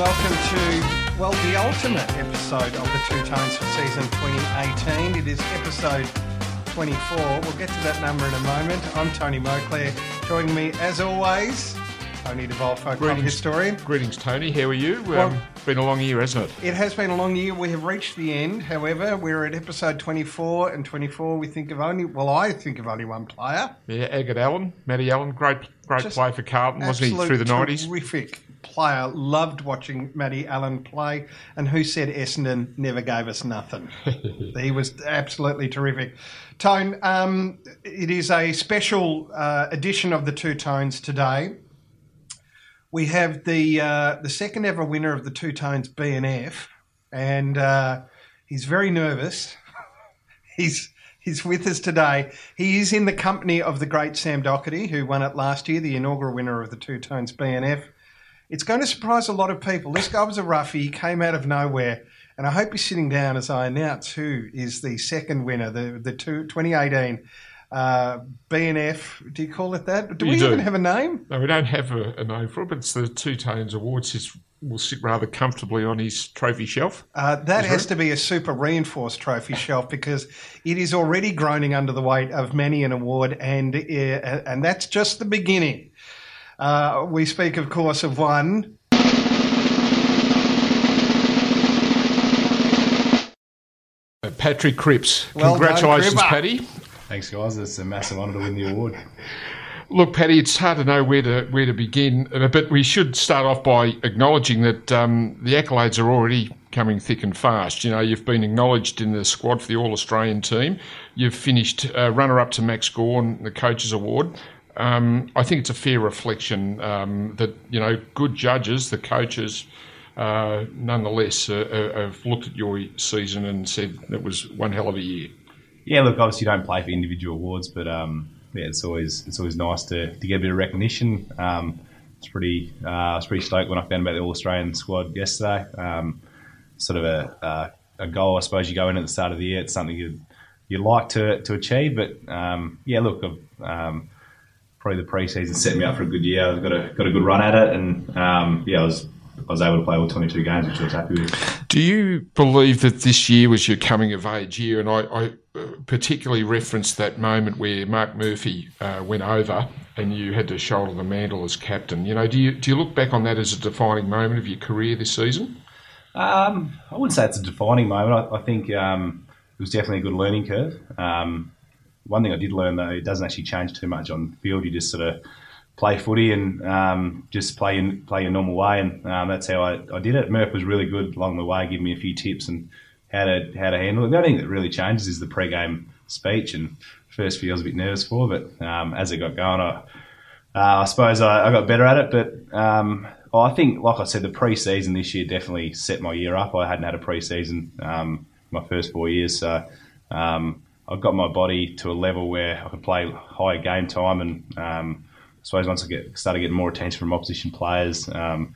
welcome to, well, the ultimate episode of the Two Tones for season 2018. It is episode 24. We'll get to that number in a moment. I'm Tony Moclair. Joining me, as always, Tony De Bolfo, club historian. Greetings, Tony. How are you? Well- um, been a long year, hasn't it? It has been a long year. We have reached the end. However, we're at episode 24, and 24 we think of only, well, I think of only one player. Yeah, Agate Allen, Matty Allen, great, great Just play for Carlton, wasn't he, through the nineties? Terrific player. Loved watching Matty Allen play. And who said Essendon never gave us nothing? he was absolutely terrific. Tone, um, it is a special uh, edition of the Two Tones today. We have the uh, the second ever winner of the Two Tones BNF, and uh, he's very nervous. he's he's with us today. He is in the company of the great Sam Doherty, who won it last year, the inaugural winner of the Two Tones BNF. It's going to surprise a lot of people. This guy was a roughie, he came out of nowhere, and I hope he's sitting down as I announce who is the second winner, the the two, 2018 uh, BNF. Do you call it that? Do You we do. even have a name? No, we don't have a, a name for it, but it's the Two Tones Awards. His will sit rather comfortably on his trophy shelf. Uh, that has to be a super reinforced trophy shelf because it is already groaning under the weight of many an award, and uh, and that's just the beginning. Uh, we speak, of course, of one. Patrick Cripps. Well Congratulations, Cripper. Paddy. Thanks, guys. It's a massive honour to win the award. Look, Paddy, it's hard to know where to where to begin, uh, but we should start off by acknowledging that um, the accolades are already coming thick and fast. You know, you've been acknowledged in the squad for the All Australian team. You've finished uh, runner up to Max Gawn, the Coaches Award. Um, I think it's a fair reflection um, that you know good judges, the coaches, uh, nonetheless, uh, uh, have looked at your season and said it was one hell of a year. Yeah, look, obviously you don't play for individual awards, but um, yeah, it's always it's always nice to, to get a bit of recognition. Um, it's pretty uh, I was pretty stoked when I found about the All Australian squad yesterday. Um, sort of a, a a goal, I suppose. You go in at the start of the year, it's something you you like to to achieve, but um, yeah, look, um, probably the preseason set me up for a good year. I've got a got a good run at it, and um, yeah, I was I was able to play all 22 games, which I was happy with. Do you believe that this year was your coming of age year? And I, I uh, particularly referenced that moment where Mark Murphy uh, went over and you had to shoulder the mantle as captain. You know, do you do you look back on that as a defining moment of your career this season? Um, I wouldn't say it's a defining moment. I, I think um, it was definitely a good learning curve. Um, one thing I did learn though, it doesn't actually change too much on field. You just sort of play footy and um, just play in, play your normal way, and um, that's how I, I did it. Murph was really good along the way, giving me a few tips and how to how to handle it. The only thing that really changes is the pre-game speech. And first few I was a bit nervous for, but um, as it got going, I uh, I suppose I, I got better at it, but um, well, I think, like I said, the pre-season this year definitely set my year up. I hadn't had a pre-season um, my first four years, so um, I got my body to a level where I could play higher game time, and um, suppose once I get started getting more attention from opposition players, um,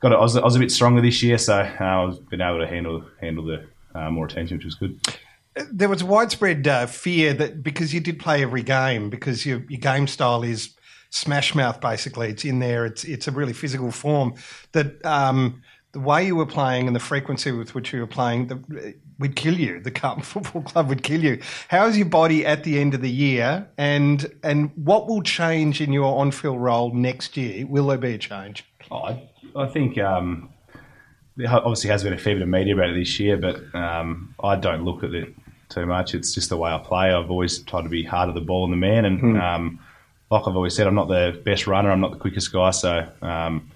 got I, was, I was a bit stronger this year, so uh, I've been able to handle handle the uh, more attention, which was good. There was widespread uh, fear that because you did play every game, because your, your game style is smash mouth, basically, it's in there, it's it's a really physical form, that um, the way you were playing and the frequency with which you were playing the, would kill you. The Carlton Football Club would kill you. How is your body at the end of the year, and and what will change in your on-field role next year? Will there be a change? Oh, I, I think um, there obviously has been a fair bit of media about it this year, but um, I don't look at it too much. It's just the way I play. I've always tried to be hard at the ball and the man, and um, like I've always said, I'm not the best runner. I'm not the quickest guy, so um,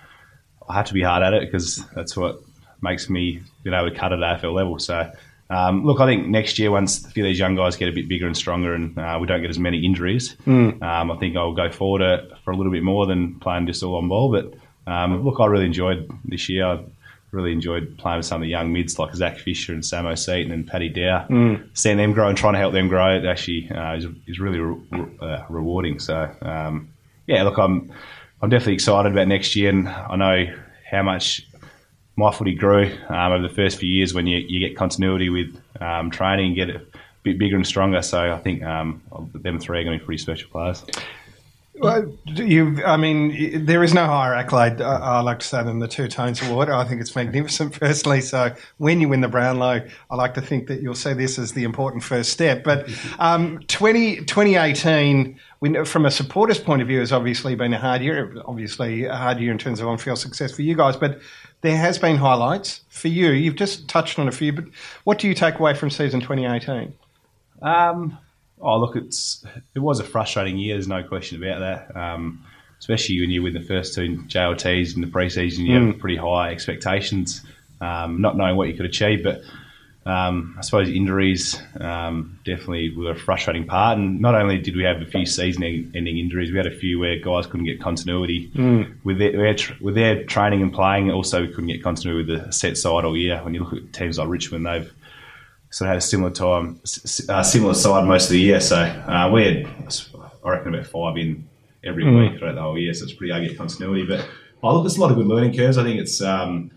I have to be hard at it because that's what makes me being able to cut at AFL level. So. Um, look, I think next year, once a few of these young guys get a bit bigger and stronger, and uh, we don't get as many injuries, um, I think I'll go forward uh, for a little bit more than playing just all on ball. But um, look, I really enjoyed this year. I really enjoyed playing with some of the young mids like Zac Fisher and Samo Seton and Paddy Dow. Seeing them grow and trying to help them grow, it actually uh, is, is really re- uh, rewarding. So, um, yeah, look, I'm I'm definitely excited about next year, and I know how much my footy grew um, over the first few years when you, you get continuity with um, training and get a bit bigger and stronger. So I think um, them three are going to be pretty special players. Well, you, I mean, there is no higher accolade, I, I like to say, than the Two Tones Award. I think it's magnificent, personally. So when you win the Brownlow, I like to think that you'll see this as the important first step. But um, 20, 2018, we, from a supporter's point of view, has obviously been a hard year. Obviously, a hard year in terms of on-field success for you guys. But there has been highlights for you. You've just touched on a few. But what do you take away from season 2018? Um, Oh, look, it's it was a frustrating year. There's no question about that. Um, especially when you win the first two JLTs in the preseason, you mm. have pretty high expectations, um, not knowing what you could achieve. But um, I suppose injuries um, definitely were a frustrating part. And not only did we have a few season-ending injuries, we had a few where guys couldn't get continuity mm. with their, with their training and playing. Also, we couldn't get continuity with the set side all year. When you look at teams like Richmond, they've sort of had a similar time, uh, similar side most of the year. So uh, we had, I reckon, about five in every mm. week throughout the whole year. So it's pretty hard to get continuity. But oh, look, there's a lot of good learning curves. I think it's um,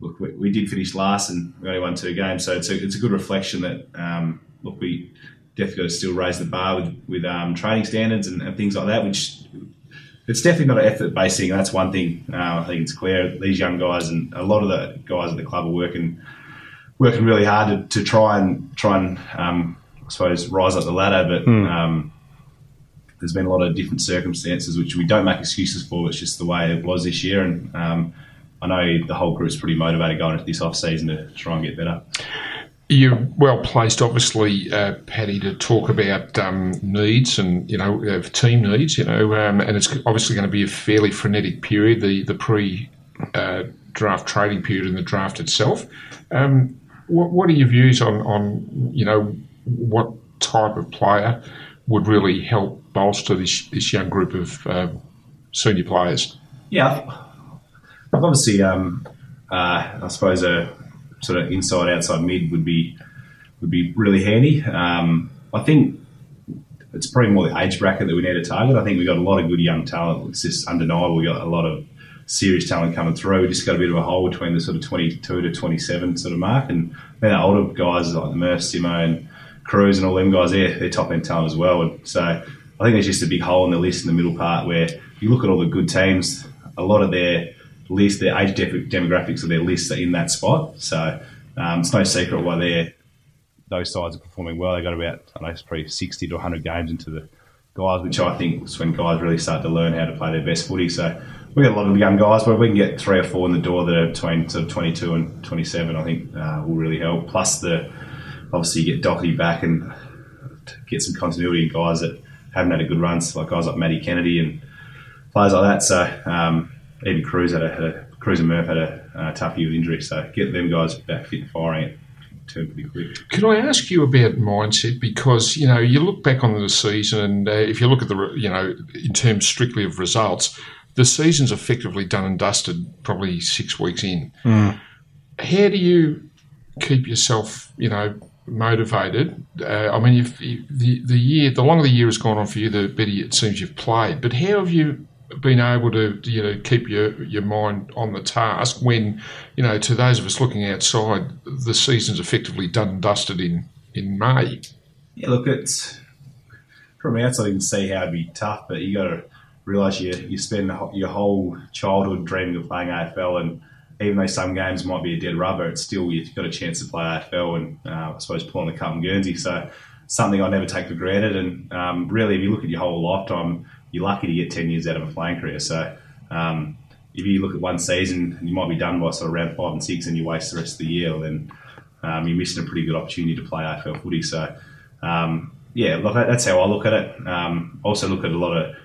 look, we, we, did finish last and we only won two games, so it's a it's a good reflection that um, look we definitely got to still raise the bar with with um, training standards and, and, things like that, which. It's definitely not an effort based thing. That's one thing uh, I think it's clear. These young guys and a lot of the guys at the club are working working really hard to, to try and try and um, I suppose rise up the ladder, but mm. um, there's been a lot of different circumstances which we don't make excuses for. It's just the way it was this year, and um, I know the whole group's pretty motivated going into this off season to try and get better. You're well placed, obviously, uh, Paddy, to talk about um, needs and you know uh, team needs. You know, um, and it's obviously going to be a fairly frenetic period, the the pre uh, draft trading period and the draft itself. Um, what, what are your views on, on you know what type of player would really help bolster this this young group of uh, senior players? Yeah, obviously, um, uh, I suppose a sort of inside outside mid would be would be really handy. Um, I think it's probably more the age bracket that we need to target. I think we've got a lot of good young talent. It's just undeniable. We've got a lot of serious talent coming through. We just got a bit of a hole between the sort of 22 to 27 sort of mark. And then the older guys like the Murph, Simo, and Cruz and all them guys, they're, they're top end talent as well. And so I think there's just a big hole in the list in the middle part where you look at all the good teams, a lot of their list, their age demographics of their lists are in that spot. So um, it's no secret why they're those sides are performing well. They got about I know it's probably 60 to 100 games into the guys, which I think is when guys really start to learn how to play their best footy. So we got a lot of young guys, but we can get three or four in the door that are between sort of 22 and 27. I think uh, will really help. Plus the obviously you get Doherty back and get some continuity in guys that haven't had a good run, so like guys like Matty Kennedy and players like that. So um, even Cruz had a, had a Cruz and Murph had a uh, tough year with injury, so get them guys back fit and firing. Can I ask you about mindset? Because you know you look back on the season, and uh, if you look at the you know in terms strictly of results, the season's effectively done and dusted probably six weeks in. Mm. How do you keep yourself, you know, motivated? Uh, I mean, if, if the the year, the longer the year has gone on for you, the better it seems you've played. But how have you been able to, you know, keep your your mind on the task when, you know, to those of us looking outside, the season's effectively done and dusted in in May? Yeah, look, it's from outside you can see how it'd be tough, but you got to realise you you spend your whole childhood dreaming of playing AFL, and even though some games might be a dead rubber, it's still you've got a chance to play AFL and uh, I suppose pulling the cup in Guernsey. So something I never take for granted. And um, really, if you look at your whole lifetime, you're lucky to get ten years out of a playing career. So um, if you look at one season, you might be done by sort of round five and six, and you waste the rest of the year, then um, you're missing a pretty good opportunity to play AFL footy. So um, yeah, look, that's how I look at it. Um, also look at a lot of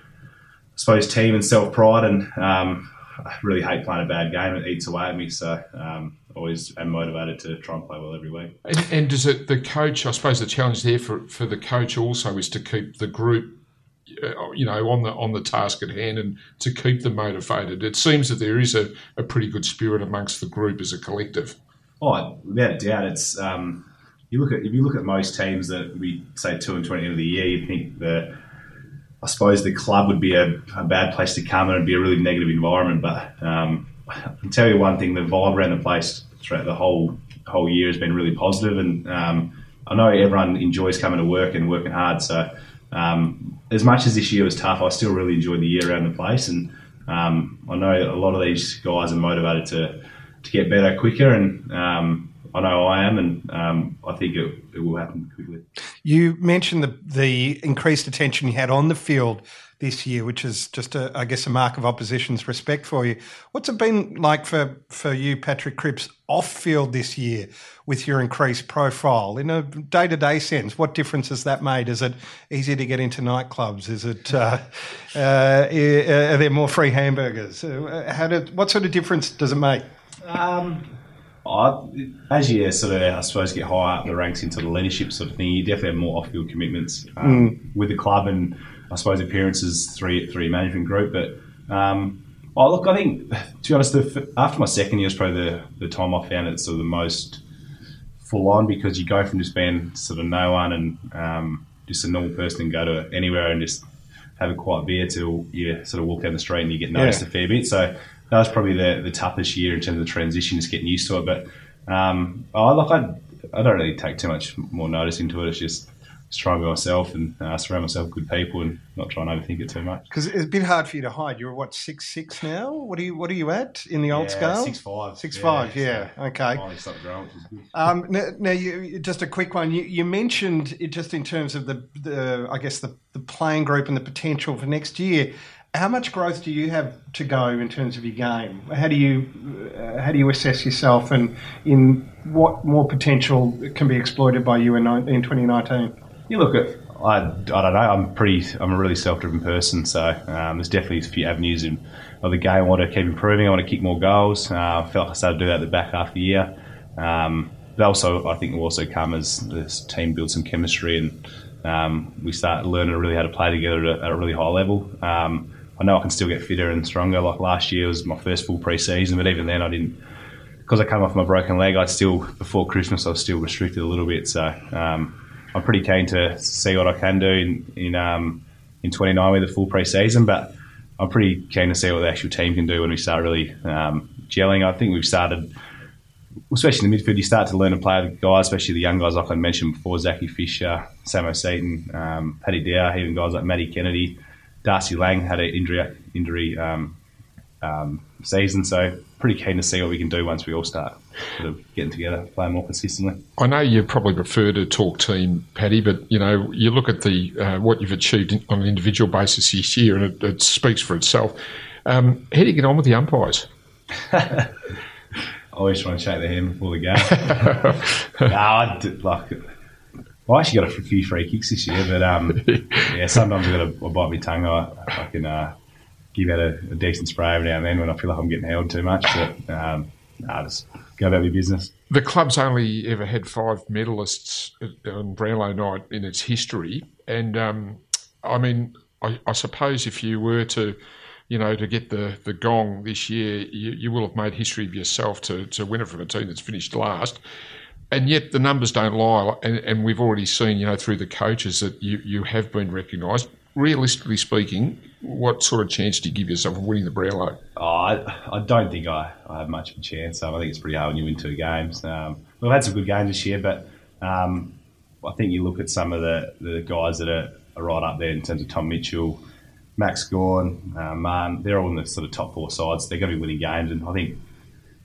I suppose team and self pride, and um, I really hate playing a bad game. It eats away at me, so um, always am motivated to try and play well every week. And, and does it the coach? I suppose the challenge there for, for the coach also is to keep the group. Uh, you know, on the on the task at hand, and to keep them motivated. It seems that there is a, a pretty good spirit amongst the group as a collective. Oh, without a doubt, it's um, you look at if you look at most teams that we say two and twenty end of the year, you think the I suppose the club would be a, a, bad place to come and it'd be a really negative environment. But um, I can tell you one thing: the vibe around the place throughout the whole whole year has been really positive, and um, I know everyone enjoys coming to work and working hard. So um, as much as this year was tough, I still really enjoyed the year around the place, and um, I know a lot of these guys are motivated to to get better quicker, and um, I know I am, and um, I think it, it will happen quickly. You mentioned the the increased attention you had on the field this year, which is just, a, I guess, a mark of opposition's respect for you. What's it been like for, for you, Patrick Cripps, off field this year with your increased profile? In a day to day sense, what difference has that made? Is it easier to get into nightclubs? Is it, uh, uh, are there more free hamburgers? Uh, how did, what sort of difference does it make? Um, I, as you sort of, I suppose, get higher up the ranks into the leadership sort of thing, you definitely have more off-field commitments um, mm. with the club and I suppose appearances three three management group. But um, oh, look, I think to be honest, the, after my second year was probably the, the time I found it sort of the most full on because you go from just being sort of no one and um, just a normal person and go to anywhere and just have a quiet beer till you sort of walk down the street and you get noticed yeah. a fair bit. So that was probably the, the toughest year in terms of the transition, just getting used to it. But um, oh, look, I, I don't really take too much more notice into it. It's just just try and be myself and uh, surround myself with good people and not try and overthink it too much. Because it's a bit hard for you to hide. You're what six six now? What are you What are you at in the old yeah, scale? Six five. Six yeah, five. Yeah. So okay. Finally started growing, um, now, now you, just a quick one. You, you mentioned it just in terms of the, the I guess the, the playing group and the potential for next year. How much growth do you have to go in terms of your game? How do you uh, how do you assess yourself and in what more potential can be exploited by you in in 2019? You look at I, I don't know. I'm pretty. I'm a really self-driven person, so um, there's definitely a few avenues in of the game. I want to keep improving. I want to kick more goals. Uh, I felt like I started to do that at the back half of the year. Um, but also, I think will also come as this team builds some chemistry and um, we start learning really how to play together at a, at a really high level. Um, I know I can still get fitter and stronger. Like last year was my first full pre-season, but even then I didn't because I came off my broken leg. I still before Christmas I was still restricted a little bit. So um, I'm pretty keen to see what I can do in in, um, in 29 with a full pre-season, but I'm pretty keen to see what the actual team can do when we start really um, gelling. I think we've started, especially in the midfield, you start to learn to play with guys, especially the young guys like I mentioned before, Zachy Fisher, Samo Seton, um, Paddy Dow, even guys like Matty Kennedy, Darcy Lang had an injury injury um, um, season, so pretty keen to see what we can do once we all start sort of getting together, playing more consistently. I know you probably prefer to talk team, Paddy, but you know you look at the uh, what you've achieved on an individual basis this year, and it, it speaks for itself. Um, how do you get on with the umpires? I always try and shake their hand before the game. no, I did, like. I actually got a few free kicks this year, but um, yeah, sometimes I got to bite my tongue. I, I can uh, give out a, a, decent spray every now and then when I feel like I'm getting held too much. But um, nah, just go about your business. The club's only ever had five medalists on Brownlow night in its history, and um, I mean, I, I, suppose if you were to, you know, to get the, the gong this year, you, you will have made history of yourself to, to win it from a team that's finished last. And yet the numbers don't lie, and, and we've already seen, you know, through the coaches that you, you have been recognised. Realistically speaking, what sort of chance do you give yourself of winning the Brownlow? Oh, I, I don't think I, I have much of a chance. Um, I think it's pretty hard when you win two games. Um, we've had some good games this year, but um, I think you look at some of the, the guys that are, are right up there in terms of Tom Mitchell, Max uh, Man, they're all in the sort of top four sides. They're going to be winning games, and I think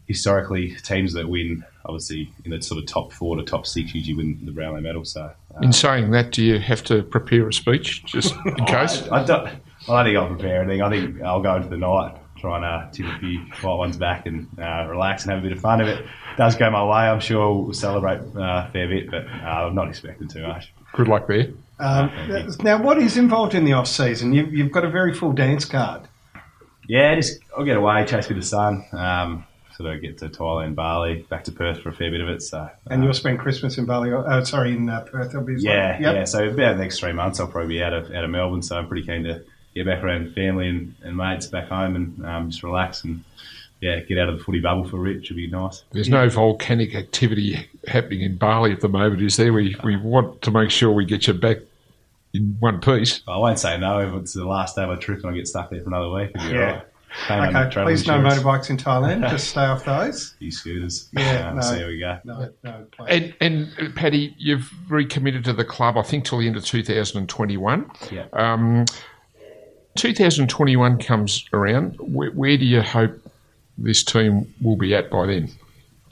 historically teams that win, obviously in the sort of top four to top six, usually win the Brownlow medal. So, um, in saying that, do you have to prepare a speech just in case? I, I, don't. I don't think I'll prepare anything. I think I'll go into the night trying to tip a few quiet ones back and uh, relax and have a bit of fun. If it does go my way, I'm sure we'll celebrate uh, a fair bit, but uh, I'm not expecting too much. Good luck there. Um, now, what is involved in the off season? You've, you've, got a very full dance card. Yeah, just I'll get away, chase with the sun. Um, sort of get to Thailand, Bali, back to Perth for a fair bit of it. So, and you'll spend Christmas in Bali? Oh, sorry, in uh, Perth. yeah, yep. yeah. So about the next three months, I'll probably be out of out of Melbourne. So I'm pretty keen to get back around family and, and mates back home and um, just relax and yeah, get out of the footy bubble for Rich would be nice. There's no volcanic activity happening in Bali at the moment, is there? We we want to make sure we get you back in one piece. I won't say no if it's the last day of a trip and I get stuck there for another week. Yeah. Right. Came Okay, travel please no motorbikes in Thailand. Just stay off those. E-scooters. Yeah, Um, no. See how we go. No, no, please. And, and Paddy, you've recommitted to the club, I think, till the end of 2021. Yeah. Um, 2021 comes around. Where, where do you hope this team will be at by then?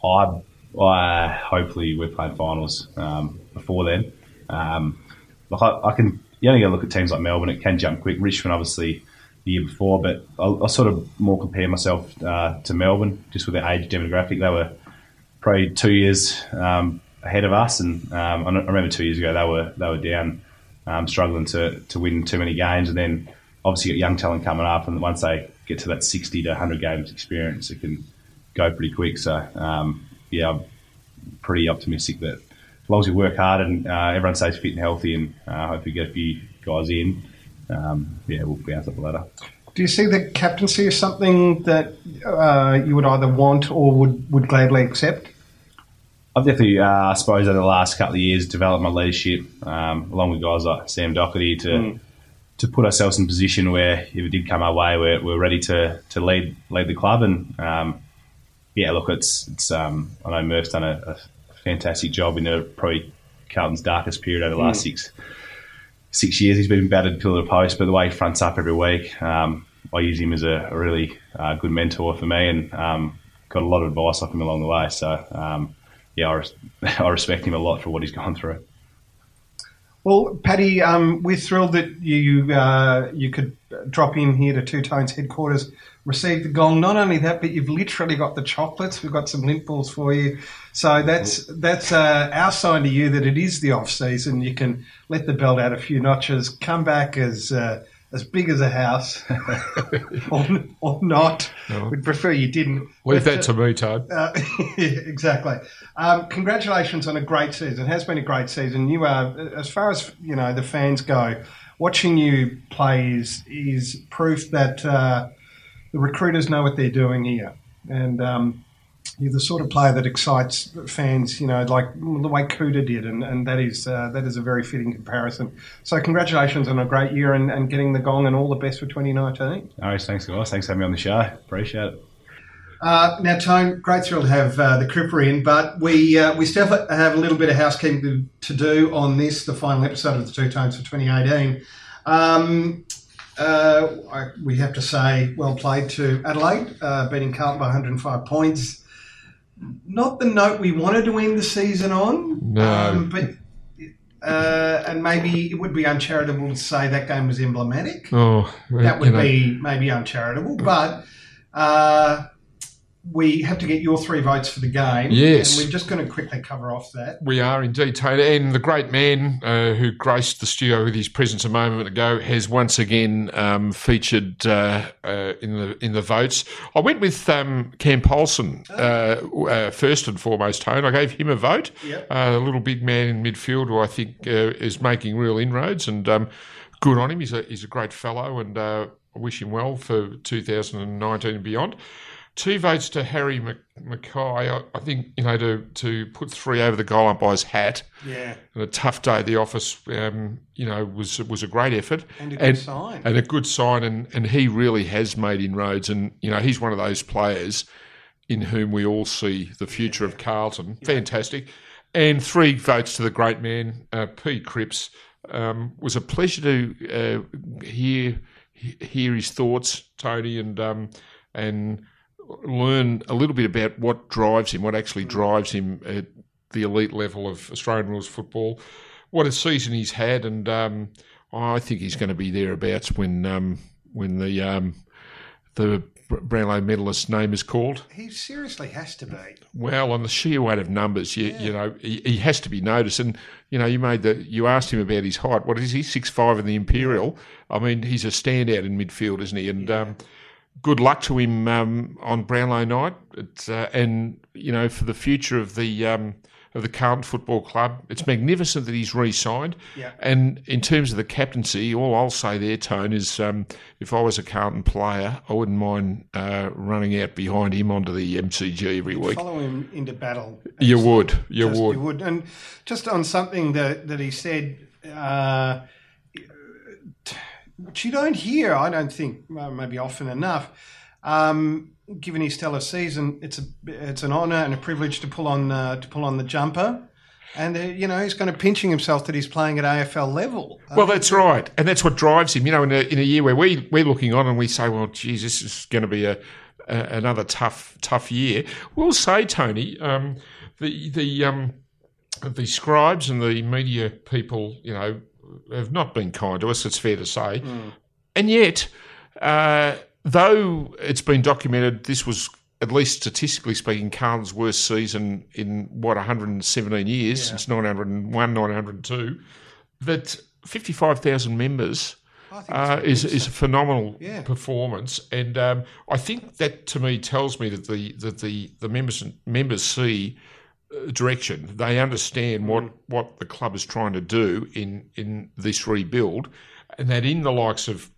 I, I hopefully we're playing finals um, before then. Um, like I, I can, you only got to look at teams like Melbourne. It can jump quick. Richmond, obviously, the year before, but I, sort of more compare myself uh, to Melbourne just with their age demographic. They were probably two years um, ahead of us, and um, I remember two years ago they were they were down, um, struggling to to win too many games, and then obviously got young talent coming up, and once they get to that sixty to hundred games experience, it can go pretty quick. So um, yeah, I'm pretty optimistic that as long as we work hard and uh, everyone stays fit and healthy, and uh, hopefully get a few guys in, um, yeah, we'll bounce up the ladder. Do you see the captaincy as something that uh, you would either want or would, would gladly accept? I've definitely, uh, I suppose, over the last couple of years, developed my leadership um, along with guys like Sam Doherty to to put ourselves in a position where if it did come our way, we're, we're ready to, to lead lead the club. And um, yeah, look, it's it's. Um, I know Murph's done a, a fantastic job in the probably Carlton's darkest period over the last six six years. He's been battered pillar to post, but the way he fronts up every week, um, I use him as a, a really uh, good mentor for me, and um, got a lot of advice off him along the way. So um, yeah, I, res- I respect him a lot for what he's gone through. Well, Paddy, um, we're thrilled that you uh, you could drop in here to Two Tones headquarters, receive the gong. Not only that, but you've literally got the chocolates. We've got some lint balls for you. So that's that's uh, our sign to you that it is the off season. You can let the belt out a few notches, come back as uh, as big as a house, or, or not. We'd prefer you didn't. Leave But, that to me, Todd. uh, exactly. Um, congratulations on a great season. It has been a great season. You are, as far as you know, the fans go. Watching you play is is proof that uh, the recruiters know what they're doing here, and um, you're the sort of player that excites fans. You know, like the way Kouta did, and, and that is uh, that is a very fitting comparison. So, congratulations on a great year and, and getting the gong, and all the best for 2019. All right, thanks guys. Thanks for having me on the show. Appreciate it. Uh, now, Tone, great thrill to have uh, the Cripper in, but we uh, we still have a little bit of housekeeping to, to do on this, the final episode of the Two Tones for 2018. Um, uh, I, we have to say, well played to Adelaide, uh, beating Carlton by 105 points. Not the note we wanted to end the season on, No. um, but uh, and maybe it would be uncharitable to say that game was emblematic Oh, that would know, be maybe uncharitable, but uh, we have to get your three votes for the game. Yes. And we're just going to quickly cover off that. We are indeed, Taylor. And the great man uh, who graced the studio with his presence a moment ago has once again um, featured uh, uh, in the in the votes. I went with um, Cam Polson uh, uh, first and foremost. Tone, I gave him a vote. Yep. Uh, a little big man in midfield who I think uh, is making real inroads, and um, good on him. He's a he's a great fellow, and uh, I wish him well for 2019 and beyond. Two votes to Harry Mc- McKay. I, I think you know to to put three over the goal umpire's hat Yeah. and a tough day at the office. Um, you know was was a great effort And a good sign. and a good sign. And and he really has made inroads. And you know he's one of those players in whom we all see the future of Carlton. Fantastic. And three votes to the great man, uh, P. Cripps. Um, was a pleasure to uh, hear hear his thoughts, Tony, and um, and learn a little bit about what drives him, what actually drives him at the elite level of Australian rules football. What a season he's had, and um, I think he's going to be thereabouts when um, when the um, the Brownlow medalist name is called. He seriously has to be. Well, on the sheer weight of numbers, you, you know, he, he has to be noticed. And you know, you made the you asked him about his height. What is he? Six five in the Imperial. I mean, he's a standout in midfield, isn't he? And um, good luck to him um, on Brownlow night. It's, uh, and you know, for the future of the um, of the Carlton Football Club, it's magnificent that he's re-signed. Yeah. And in terms of the captaincy, all I'll say there, Tone, is um, if I was a Carlton player, I wouldn't mind uh, running out behind him onto the MCG every week. Follow him into battle. You would, you Just- would. You would. And just on something that, that he said, uh, which you don't hear, I don't think, maybe often enough. Um, given his stellar season, it's a it's an honour and a privilege to pull on uh, to pull on the jumper. And uh, you know he's kind of pinching himself that he's playing at AFL level. Well, that's right, and that's what drives him. You know, in a, in a year where we we're looking on and we say, "Well, geez, this is going to be a, a another tough tough year." We'll say, Tony, um, the the um, the scribes and the media people, you know, have not been kind to us. It's fair to say, and yet, uh, though it's been documented, this was at least statistically speaking, Carlton's worst season in what 117 years since 901, 902. That 55,000 members uh, is is a phenomenal Yeah. performance, and um, I think that to me tells me that the that the the members members see direction. They understand what what the club is trying to do in in this rebuild, and that in the likes of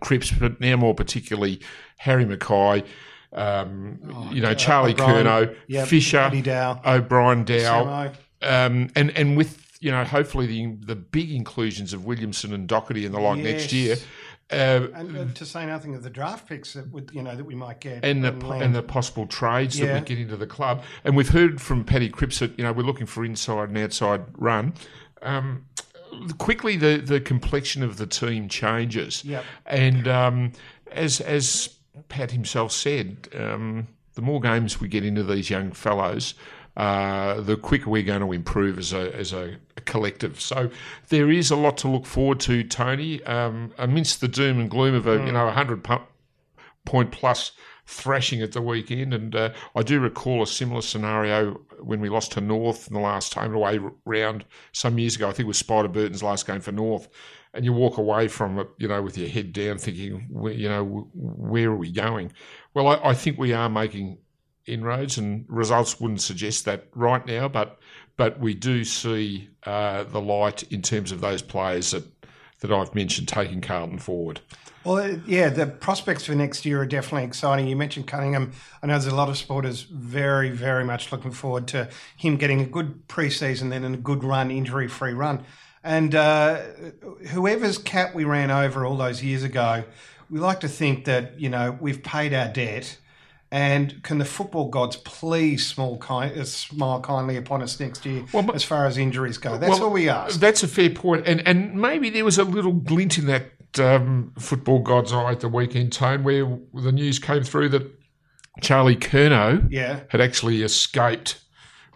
Cripps, but now more particularly Harry McKay. Um, you know, Charlie Curnow, yep, Fisher, Dow, O'Brien, Dow, um, and and with you know hopefully the the big inclusions of Williamson and Doherty and the like next year, Yes. Uh, And to say nothing of the draft picks that would, you know that we might get and the land. and the possible trades that we get into the club, and we've heard from Paddy Cripps that you know we're looking for inside and outside run. Um, quickly, the the complexion of the team changes, Yep. and um, as as Pat himself said, um, the more games we get into these young fellows, uh, the quicker we're going to improve as a as a, collective. So there is a lot to look forward to, Tony. Um, amidst the doom and gloom of a you know a hundred point plus thrashing at the weekend, and uh, I do recall a similar scenario when we lost to North in the last home and away round some years ago. I think it was Spider Burton's last game for North, and you walk away from it, you know, with your head down, thinking, you know, where are we going? Well, I, I think we are making inroads, and results wouldn't suggest that right now, but but we do see uh, the light in terms of those players that that I've mentioned taking Carlton forward. Well, yeah, the prospects for next year are definitely exciting. You mentioned Cunningham. I know there's a lot of supporters very, very much looking forward to him getting a good preseason, then and a good run, injury-free run. And uh, whoever's cat we ran over all those years ago, we like to think that you know we've paid our debt. And can the football gods please small kind, uh, smile kindly upon us next year Well, as far as injuries go? That's Well, all we ask. That's a fair point, and and maybe there was a little glint in that um, football god's eye at the weekend, Tone, where the news came through that Charlie Curnow Yeah. had actually escaped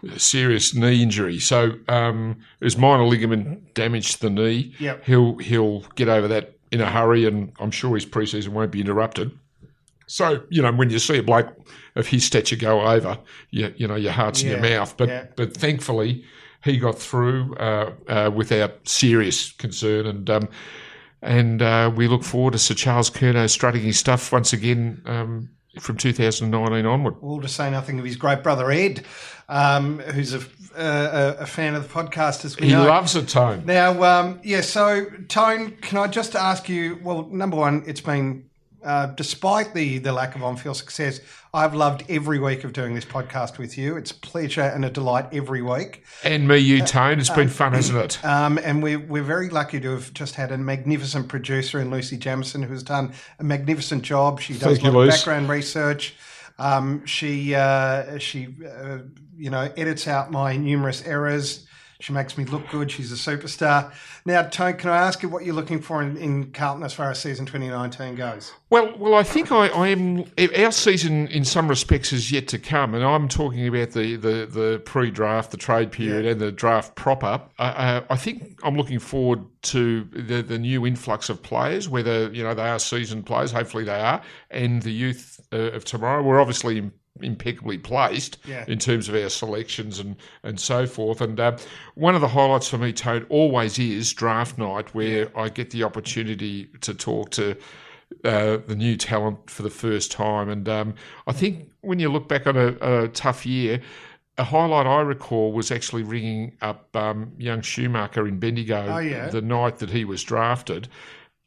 a serious knee injury. So um, it was minor ligament damage to the knee. Yep. He'll he'll get over that in a hurry, and I'm sure his preseason won't be interrupted. So you know when you see a bloke of his stature go over, you, you know your heart's in your mouth. But yeah. but thankfully he got through uh, uh, without serious concern, and um, and uh, we look forward to Sir Charles Curnow strutting his stuff once again um, from 2019 onward. All to say nothing of his great brother Ed, um, who's a, a, a fan of the podcast as we He know. loves a tone. now, um, yeah. So, Tone, can I just ask you? Well, number one, it's been uh, despite the the lack of on-field success, I've loved every week of doing this podcast with you. It's a pleasure and a delight every week. And me, you, Tone. It's been fun, hasn't it? Um, and we're, we're very lucky to have just had a magnificent producer in Lucy Jamison who's done a magnificent job. She does a you, lot of Luce. background research. Um, she uh, she uh, you know edits out my numerous errors. She makes me look good. She's a superstar. Now, Tone, can I ask you what you're looking for in, in Carlton as far as season 2019 goes? Well, well, I think I, I am. Our season, in some respects, is yet to come, and I'm talking about the, the, the pre-draft, the trade period, and the draft proper. Uh, I think I'm looking forward to the the new influx of players, whether you know they are seasoned players. Hopefully, they are, and the youth uh, of tomorrow. We're obviously impeccably placed Yeah. in terms of our selections and and so forth. And uh, one of the highlights for me, Toad, always is draft night, where I get the opportunity to talk to uh, the new talent for the first time. And um, I think when you look back on a, a tough year, a highlight I recall was actually ringing up um, young Schumacher in Bendigo Oh, yeah. the night that he was drafted.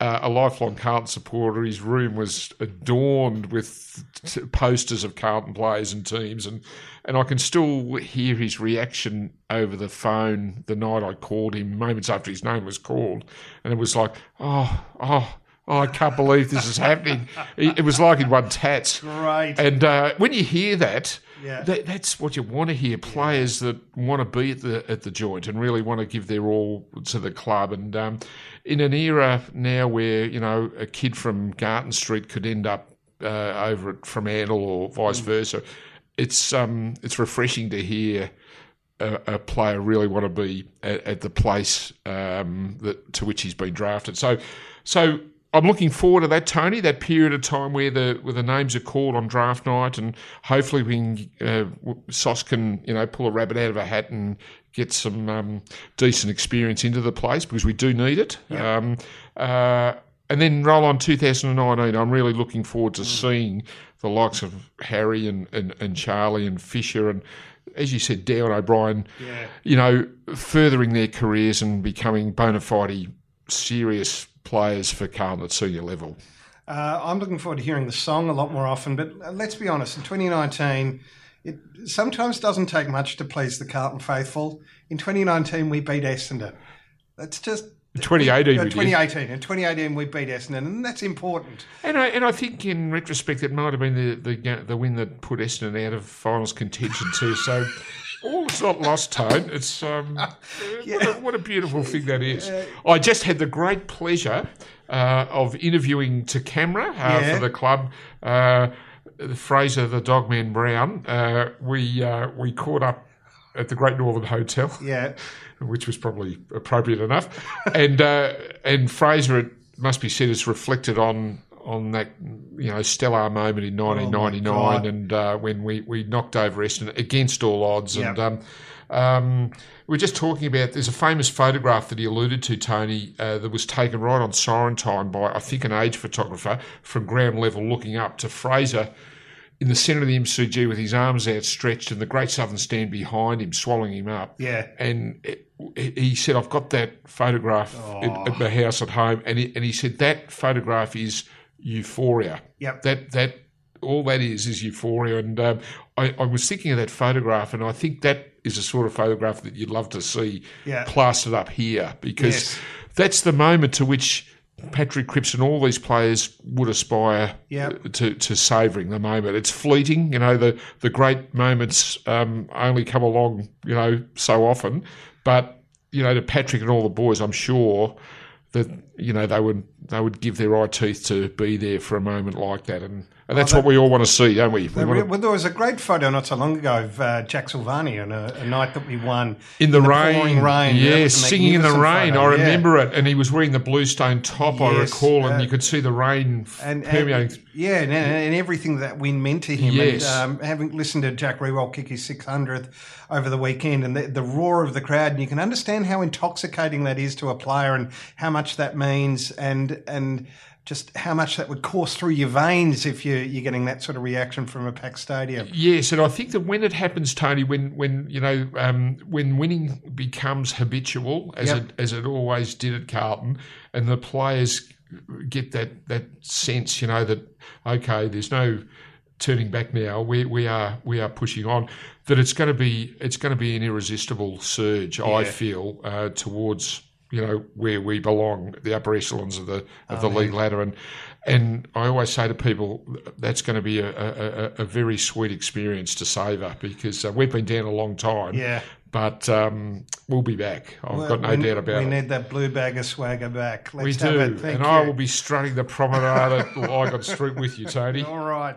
Uh, a lifelong Carlton supporter, his room was adorned with t- posters of Carlton players and teams, and and I can still hear his reaction over the phone the night I called him, moments after his name was called, and it was like, oh, oh, Oh, I can't believe this is happening. It was like he'd won tats. Great. And uh, when you hear that, Yeah. that, that's what you want to hear. Players that want to be at the at the joint and really want to give their all to the club. And um, in an era now where you know a kid from Garton Street could end up uh, over at Fremantle or vice Mm. versa, it's um, it's refreshing to hear. A, a player really want to be at, at the place um, that to which he's been drafted. So, so I'm looking forward to that, Tony. That period of time where the where the names are called on draft night, and hopefully we can uh, Sauce can you know pull a rabbit out of a hat and get some um, decent experience into the place because we do need it. Um, uh, and then roll on 2019. I'm really looking forward to seeing the likes of Harry and, and, and Charlie and Fisher and, as you said, Darren O'Brien, Yeah. you know, furthering their careers and becoming bona fide, serious players for Carlton at senior level. Uh, I'm looking forward to hearing the song a lot more often, but let's be honest, in 2019, it sometimes doesn't take much to please the Carlton faithful. In 2019, we beat Essendon. That's just. 2018 Uh, we did. 2018. In 2018, we beat Essendon, and that's important. And I, and I think in retrospect, it might have been the, the, the win that put Essendon out of finals contention too. So all it's not lost, Tone. It's um, what, a, what a beautiful thing that is. I just had the great pleasure uh, of interviewing to camera uh, Yeah. for the club. Uh, Fraser, the dogman Brown. Uh, we uh, we caught up at the Great Northern Hotel Yeah. which was probably appropriate enough. and uh, and Fraser, it must be said, has reflected on on that you know stellar moment in 1999, God. and uh, when we, we knocked over Essendon against all odds. Yep. And um, um, we're just talking about. There's a famous photograph that he alluded to, Tony, uh, that was taken right on siren time by I think an age photographer from ground level, looking up to Fraser in the centre of the MCG with his arms outstretched and the Great Southern Stand behind him, swallowing him up. Yeah. And it, he said, I've got that photograph at, at my house at home. And he, and he said, that photograph is euphoria. Yep. That, that, all that is, is euphoria. And um, I, I was thinking of that photograph, and I think that is a sort of photograph that you'd love to see Yeah. plastered up here because Yes. that's the moment to which Patrick Cripps and all these players would aspire Yep. to, to savouring the moment. It's fleeting, you know, the, the great moments um, only come along, you know, so often. But, you know, to Patrick and all the boys, I'm sure that, you know, they would they would give their eye teeth to be there for a moment like that. And, and that's what we all want to see, don't we? We well, there was a great photo not so long ago of uh, Jack Silvagni on a, a night that we won in the, rain, pouring rain. That yes, was a singing in the rain. photo, I yeah. remember it, and he was wearing the bluestone top. I recall, and uh, you could see the rain and, permeating. and yeah, and, and everything that win meant to him. Yes. And um, having listened to Jack Riewoldt kick his 600th over the weekend, and the, the roar of the crowd, and you can understand how intoxicating that is to a player, and how much that means, and and just how much that would course through your veins if you you're getting that sort of reaction from a packed stadium. Yes, and I think that when it happens, Tony, when when you know um, when winning becomes habitual, as Yep. it as it always did at Carlton, and the players get that that sense, you know, that okay, there's no turning back now. We we are we are pushing on. That it's going to be it's going to be an irresistible surge. I feel uh, towards you know where we belong, the upper echelons of the of the league ladder, and and I always say to people that's going to be a, a, a, very sweet experience to savour because uh, we've been down a long time. Yeah. But um, we'll be back. I've got no we, doubt about we it. We need that blue bag of swagger back. Let's we have do, it. Thank and you. I will be strutting the promenade at Lygon Street with you, Tony. All right.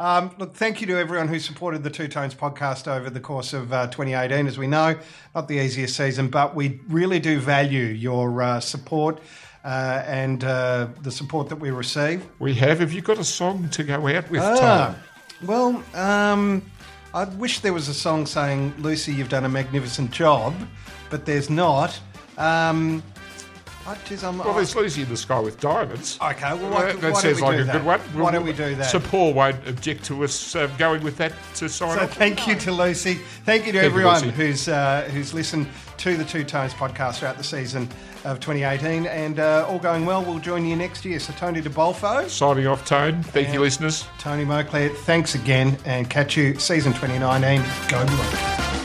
Um, look, thank you to everyone who supported the Two Tones podcast over the course of uh, 2018. As we know, not the easiest season, but we really do value your uh, support uh, and uh, the support that we receive. We have. Have you got a song to go out with, Ah, Tom? well, um, I wish there was a song saying, Lucy, you've done a magnificent job, but there's not. Um, I, geez, Well, there's Lucy in the Sky with Diamonds. Okay, well, why, that that why sounds don't we like do a that? good one. Why don't we do that? So Paul won't object to us uh, going with that to sign So off. thank you to Lucy. Thank you to Thank everyone Lucy. who's uh, who's listened to the Two Tones podcast throughout the season of 2018. And uh, all going well, we'll join you next year. So Tony De Bolfo, Signing off, Tone. Thank you, listeners. Tony Moclair, thanks again, and catch you season 2019. Go Blue.